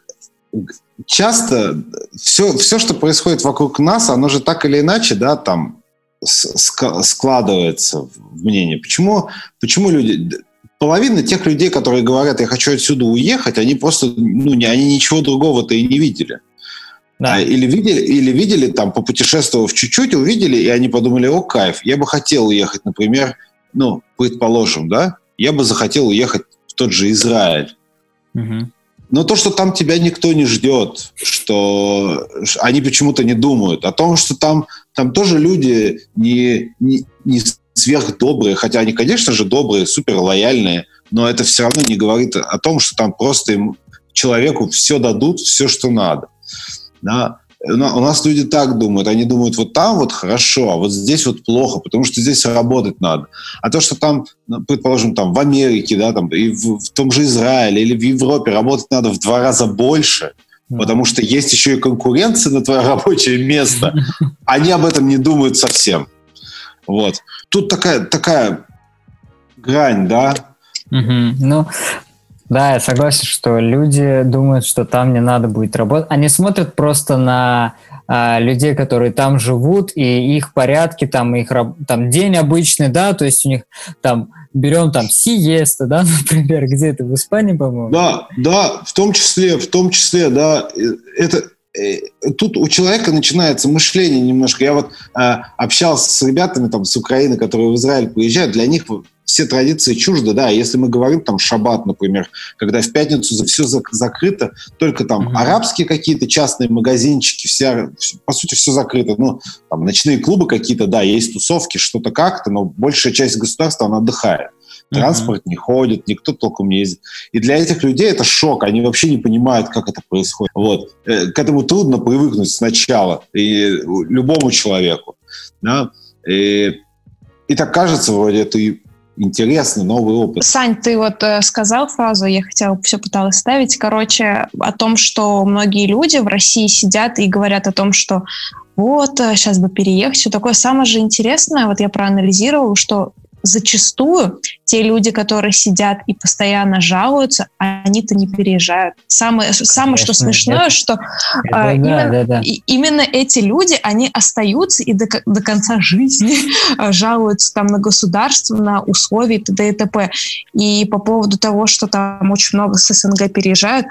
часто все, все, что происходит вокруг нас, оно же так или иначе, да, там складывается в мнение. Почему, почему люди... Половина тех людей, которые говорят, я хочу отсюда уехать, они просто, ну, не, они ничего другого-то и не видели. Да. А, или видели, или видели там, попутешествовав чуть-чуть, увидели, и они подумали, о, кайф, я бы хотел уехать, например, ну, предположим, да, я бы захотел уехать в тот же Израиль. Угу. Но то, что там тебя никто не ждет, что они почему-то не думают о том, что там, там тоже люди не, не, не сверхдобрые, хотя они, конечно же, добрые, супер лояльные, но это все равно не говорит о том, что там просто им человеку все дадут, все, что надо. Да? У нас люди так думают, они думают, вот там вот хорошо, а вот здесь вот плохо, потому что здесь работать надо. А то, что там, ну, предположим, там в Америке, да, там, и в, в том же Израиле или в Европе работать надо в два раза больше, потому что есть еще и конкуренция на твое рабочее место, они об этом не думают совсем. Вот. Тут такая, такая грань, да, Угу. Ну, да, я согласен, что люди думают, что там не надо будет работать. Они смотрят просто на а, людей, которые там живут, и их порядки, там их там день обычный, да, то есть у них там берем там сиеста, да, например, где это в Испании, по-моему. Да, да, в том числе, в том числе, да, это э, тут у человека начинается мышление немножко. Я вот э, общался с ребятами там с Украины, которые в Израиль приезжают, для них все традиции чужды, да, если мы говорим там шаббат, например, когда в пятницу все закрыто, только там mm-hmm. арабские какие-то частные магазинчики, вся, по сути, все закрыто, ну, там ночные клубы какие-то, да, есть тусовки, что-то как-то, но большая часть государства, она отдыхает. Транспорт uh-huh. не ходит, никто толком не ездит. И для этих людей это шок, они вообще не понимают, как это происходит. Вот. Э, к этому трудно привыкнуть сначала, и любому человеку. Да? И, и так кажется, вроде это интересный новый опыт. Сань, ты вот э, сказал фразу, я хотела все пыталась ставить, короче, о том, что многие люди в России сидят и говорят о том, что вот, сейчас э, бы переехать, все такое. Самое же интересное, вот я проанализировала, что зачастую те люди, которые сидят и постоянно жалуются, они-то не переезжают. Самое, самое что смешное, это, что это, а, да, именно, да, да. И, именно эти люди, они остаются и до, до конца жизни жалуются там на государство, на условия и т.д. и т.п. И по поводу того, что там очень много с СНГ переезжают,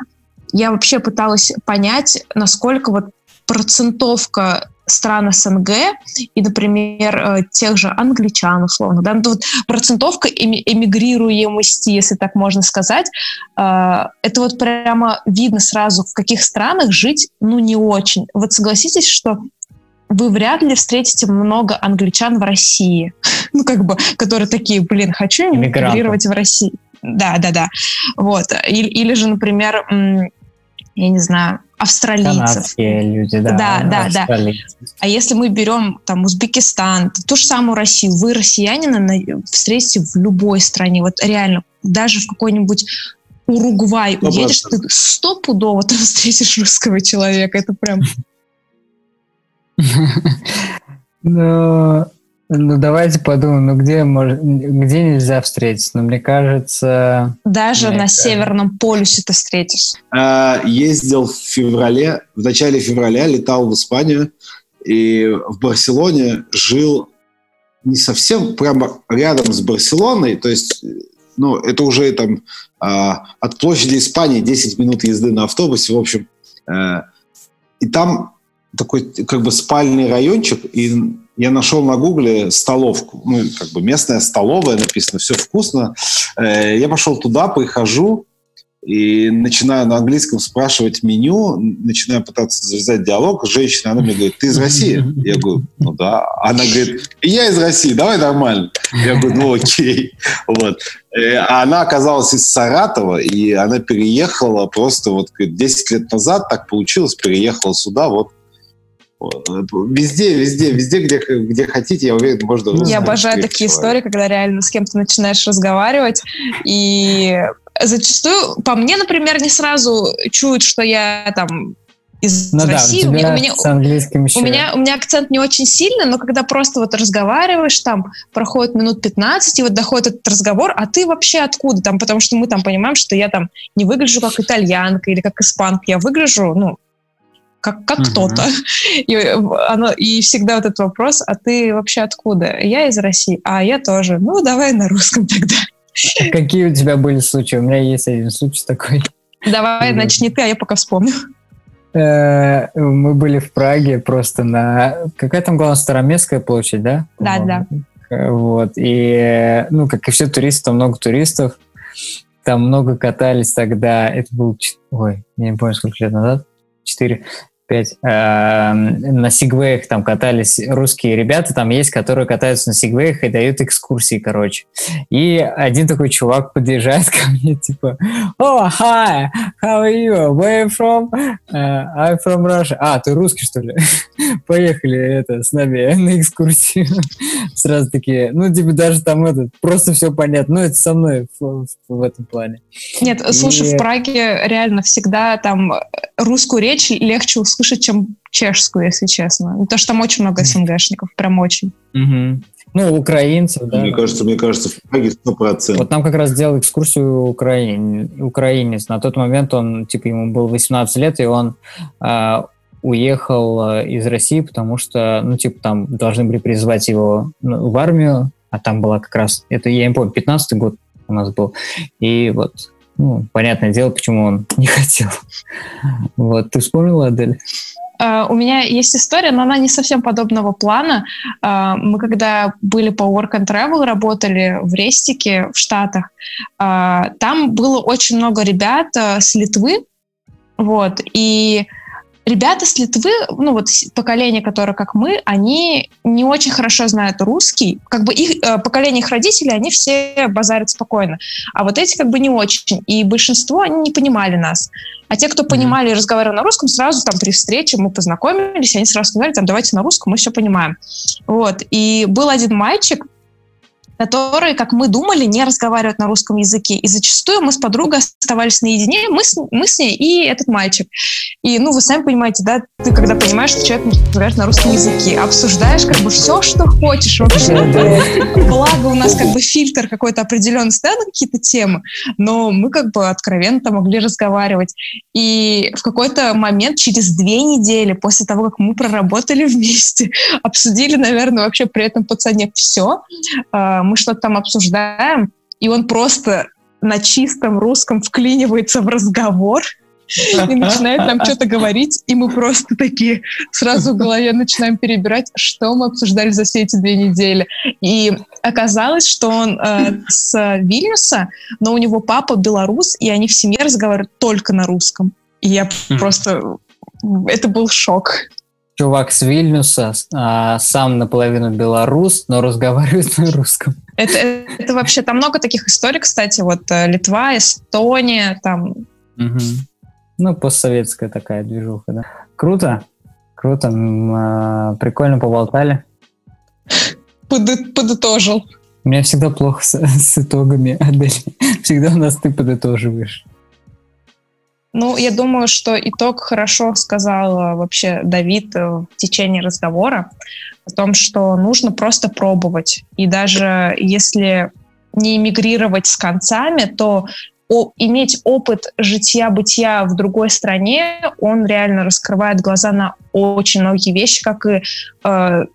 я вообще пыталась понять, насколько вот процентовка стран СНГ и, например, э, тех же англичан, условно, да, ну, вот процентовка эмигрируемости, если так можно сказать, э, это вот прямо видно сразу, в каких странах жить, ну, не очень. Вот согласитесь, что вы вряд ли встретите много англичан в России, ну, как бы, которые такие, блин, хочу эмигрировать в Россию. Да, да, да. Вот. Или, или же, например, я не знаю, австралийцев. Канадские люди, да. Да, да, да. А если мы берем там Узбекистан, ту же самую Россию, вы россиянина встретите в любой стране, вот реально, даже в какой-нибудь Уругвай уедешь, ты стопудово там встретишь русского человека. Это прям... Ну, давайте подумаем, ну где, может, где нельзя встретить? Ну, мне кажется... Даже мне на кажется... Северном полюсе ты встретишь. А, ездил в феврале, в начале февраля летал в Испанию, и в Барселоне жил не совсем прямо рядом с Барселоной, то есть, ну, это уже там а, от площади Испании 10 минут езды на автобусе, в общем. А, и там такой как бы спальный райончик, и я нашел на гугле столовку, ну, как бы местная столовая, написано, все вкусно. Э, я пошел туда, прихожу, и начинаю на английском спрашивать меню, начинаю пытаться завязать диалог. Женщина, она мне говорит, ты из России? Я говорю, ну да. Она говорит, я из России, давай нормально. Я говорю, ну окей. Вот. Э, а она оказалась из Саратова, и она переехала просто вот 10 лет назад, так получилось, переехала сюда, вот Везде, везде, везде, где, где хотите, я уверен, можно... Я обожаю такие человек. истории, когда реально с кем-то начинаешь разговаривать, и зачастую, по мне, например, не сразу чуют, что я там из ну России. Да, у, меня, у, меня, с английским еще. У, меня, у меня акцент не очень сильный, но когда просто вот разговариваешь, там проходит минут 15, и вот доходит этот разговор, а ты вообще откуда там? Потому что мы там понимаем, что я там не выгляжу как итальянка или как испанка, я выгляжу, ну, как, как uh-huh. кто-то. И, оно, и всегда вот этот вопрос, а ты вообще откуда? Я из России, а я тоже. Ну, давай на русском тогда. А какие у тебя были случаи? У меня есть один случай такой. Давай, начни ты, а я пока вспомню. Э, мы были в Праге просто на... Какая там, главная Староместская площадь, да? Да, да. Э, вот, и, ну, как и все туристы, там много туристов, там много катались тогда, это был, ой, я не помню, сколько лет назад, 4, 5. Эм, на сигвеях там катались русские ребята, там есть, которые катаются на сигвеях и дают экскурсии, короче. И один такой чувак подъезжает ко мне, типа, «О, oh, hi, how are you? Where are you from? Uh, I'm from Russia». А, ты русский, что ли? Поехали это, с нами на экскурсию. Сразу такие, ну, типа, даже там это, просто все понятно. Ну, это со мной в, в, в этом плане. Нет, слушай, и... в Праге реально всегда там русскую речь легче услышать слушать, чем чешскую, если честно. То, что там очень много СНГшников, прям очень. Угу. Ну, украинцев, да. Мне кажется, мне кажется, в Праге 100%. Вот нам как раз делал экскурсию украин... украинец. На тот момент он, типа, ему было 18 лет, и он э, уехал э, из России, потому что, ну, типа, там должны были призвать его в армию, а там была как раз, это, я не помню, 15 год у нас был. И вот ну, понятное дело, почему он не хотел. Вот, ты вспомнила, Адель? Uh, у меня есть история, но она не совсем подобного плана. Uh, мы когда были по Work and Travel, работали в Рестике в Штатах, uh, там было очень много ребят с Литвы, вот, и ребята с Литвы, ну вот поколение, которое как мы, они не очень хорошо знают русский. Как бы их э, поколение их родителей, они все базарят спокойно. А вот эти как бы не очень. И большинство, они не понимали нас. А те, кто понимали и разговаривали на русском, сразу там при встрече мы познакомились, они сразу сказали, там, давайте на русском, мы все понимаем. Вот. И был один мальчик, которые, как мы думали, не разговаривают на русском языке. И зачастую мы с подругой оставались наедине, мы с, мы с ней и этот мальчик. И, ну, вы сами понимаете, да, ты когда понимаешь, что человек разговаривает на русском языке, обсуждаешь как бы все, что хочешь вообще. Благо у нас как бы фильтр какой-то определенный стоял на какие-то темы, но мы как бы откровенно могли разговаривать. И в какой-то момент, через две недели после того, как мы проработали вместе, обсудили, наверное, вообще при этом пацане все, а, мы что-то там обсуждаем, и он просто на чистом русском вклинивается в разговор, и начинает нам что-то говорить, и мы просто такие сразу в голове начинаем перебирать, что мы обсуждали за все эти две недели. И оказалось, что он э, с Вильнюса, но у него папа белорус, и они в семье разговаривают только на русском. И я просто... Это был шок. Чувак с Вильнюса, а, сам наполовину белорус, но разговаривает на русском. Это, это вообще, там много таких историй, кстати, вот э, Литва, Эстония, там... Угу. Ну, постсоветская такая движуха, да. Круто, круто, а, прикольно поболтали. Под, подытожил. У меня всегда плохо с, с итогами, Адель. Всегда у нас ты подытоживаешь. Ну, я думаю, что итог хорошо сказал э, вообще Давид э, в течение разговора о том, что нужно просто пробовать. И даже если не эмигрировать с концами, то о, иметь опыт житья-бытия в другой стране, он реально раскрывает глаза на очень многие вещи, как и э,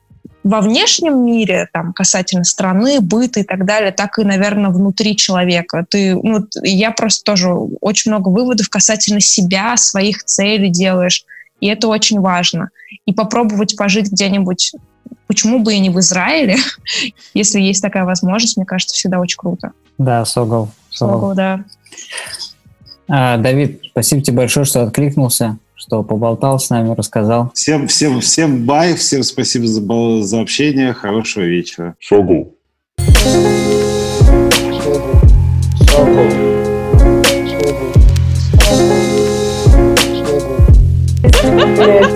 во внешнем мире, там, касательно страны, быта и так далее, так и, наверное, внутри человека. Ты, ну, я просто тоже очень много выводов касательно себя, своих целей делаешь, и это очень важно. И попробовать пожить где-нибудь, почему бы и не в Израиле, если есть такая возможность, мне кажется, всегда очень круто. Да, Согол. Согол, Согол да. А, Давид, спасибо тебе большое, что откликнулся что поболтал с нами, рассказал. Всем, всем, всем бай, всем спасибо за, за общение, хорошего вечера. Шогу. Шогу. Шогу. Шогу.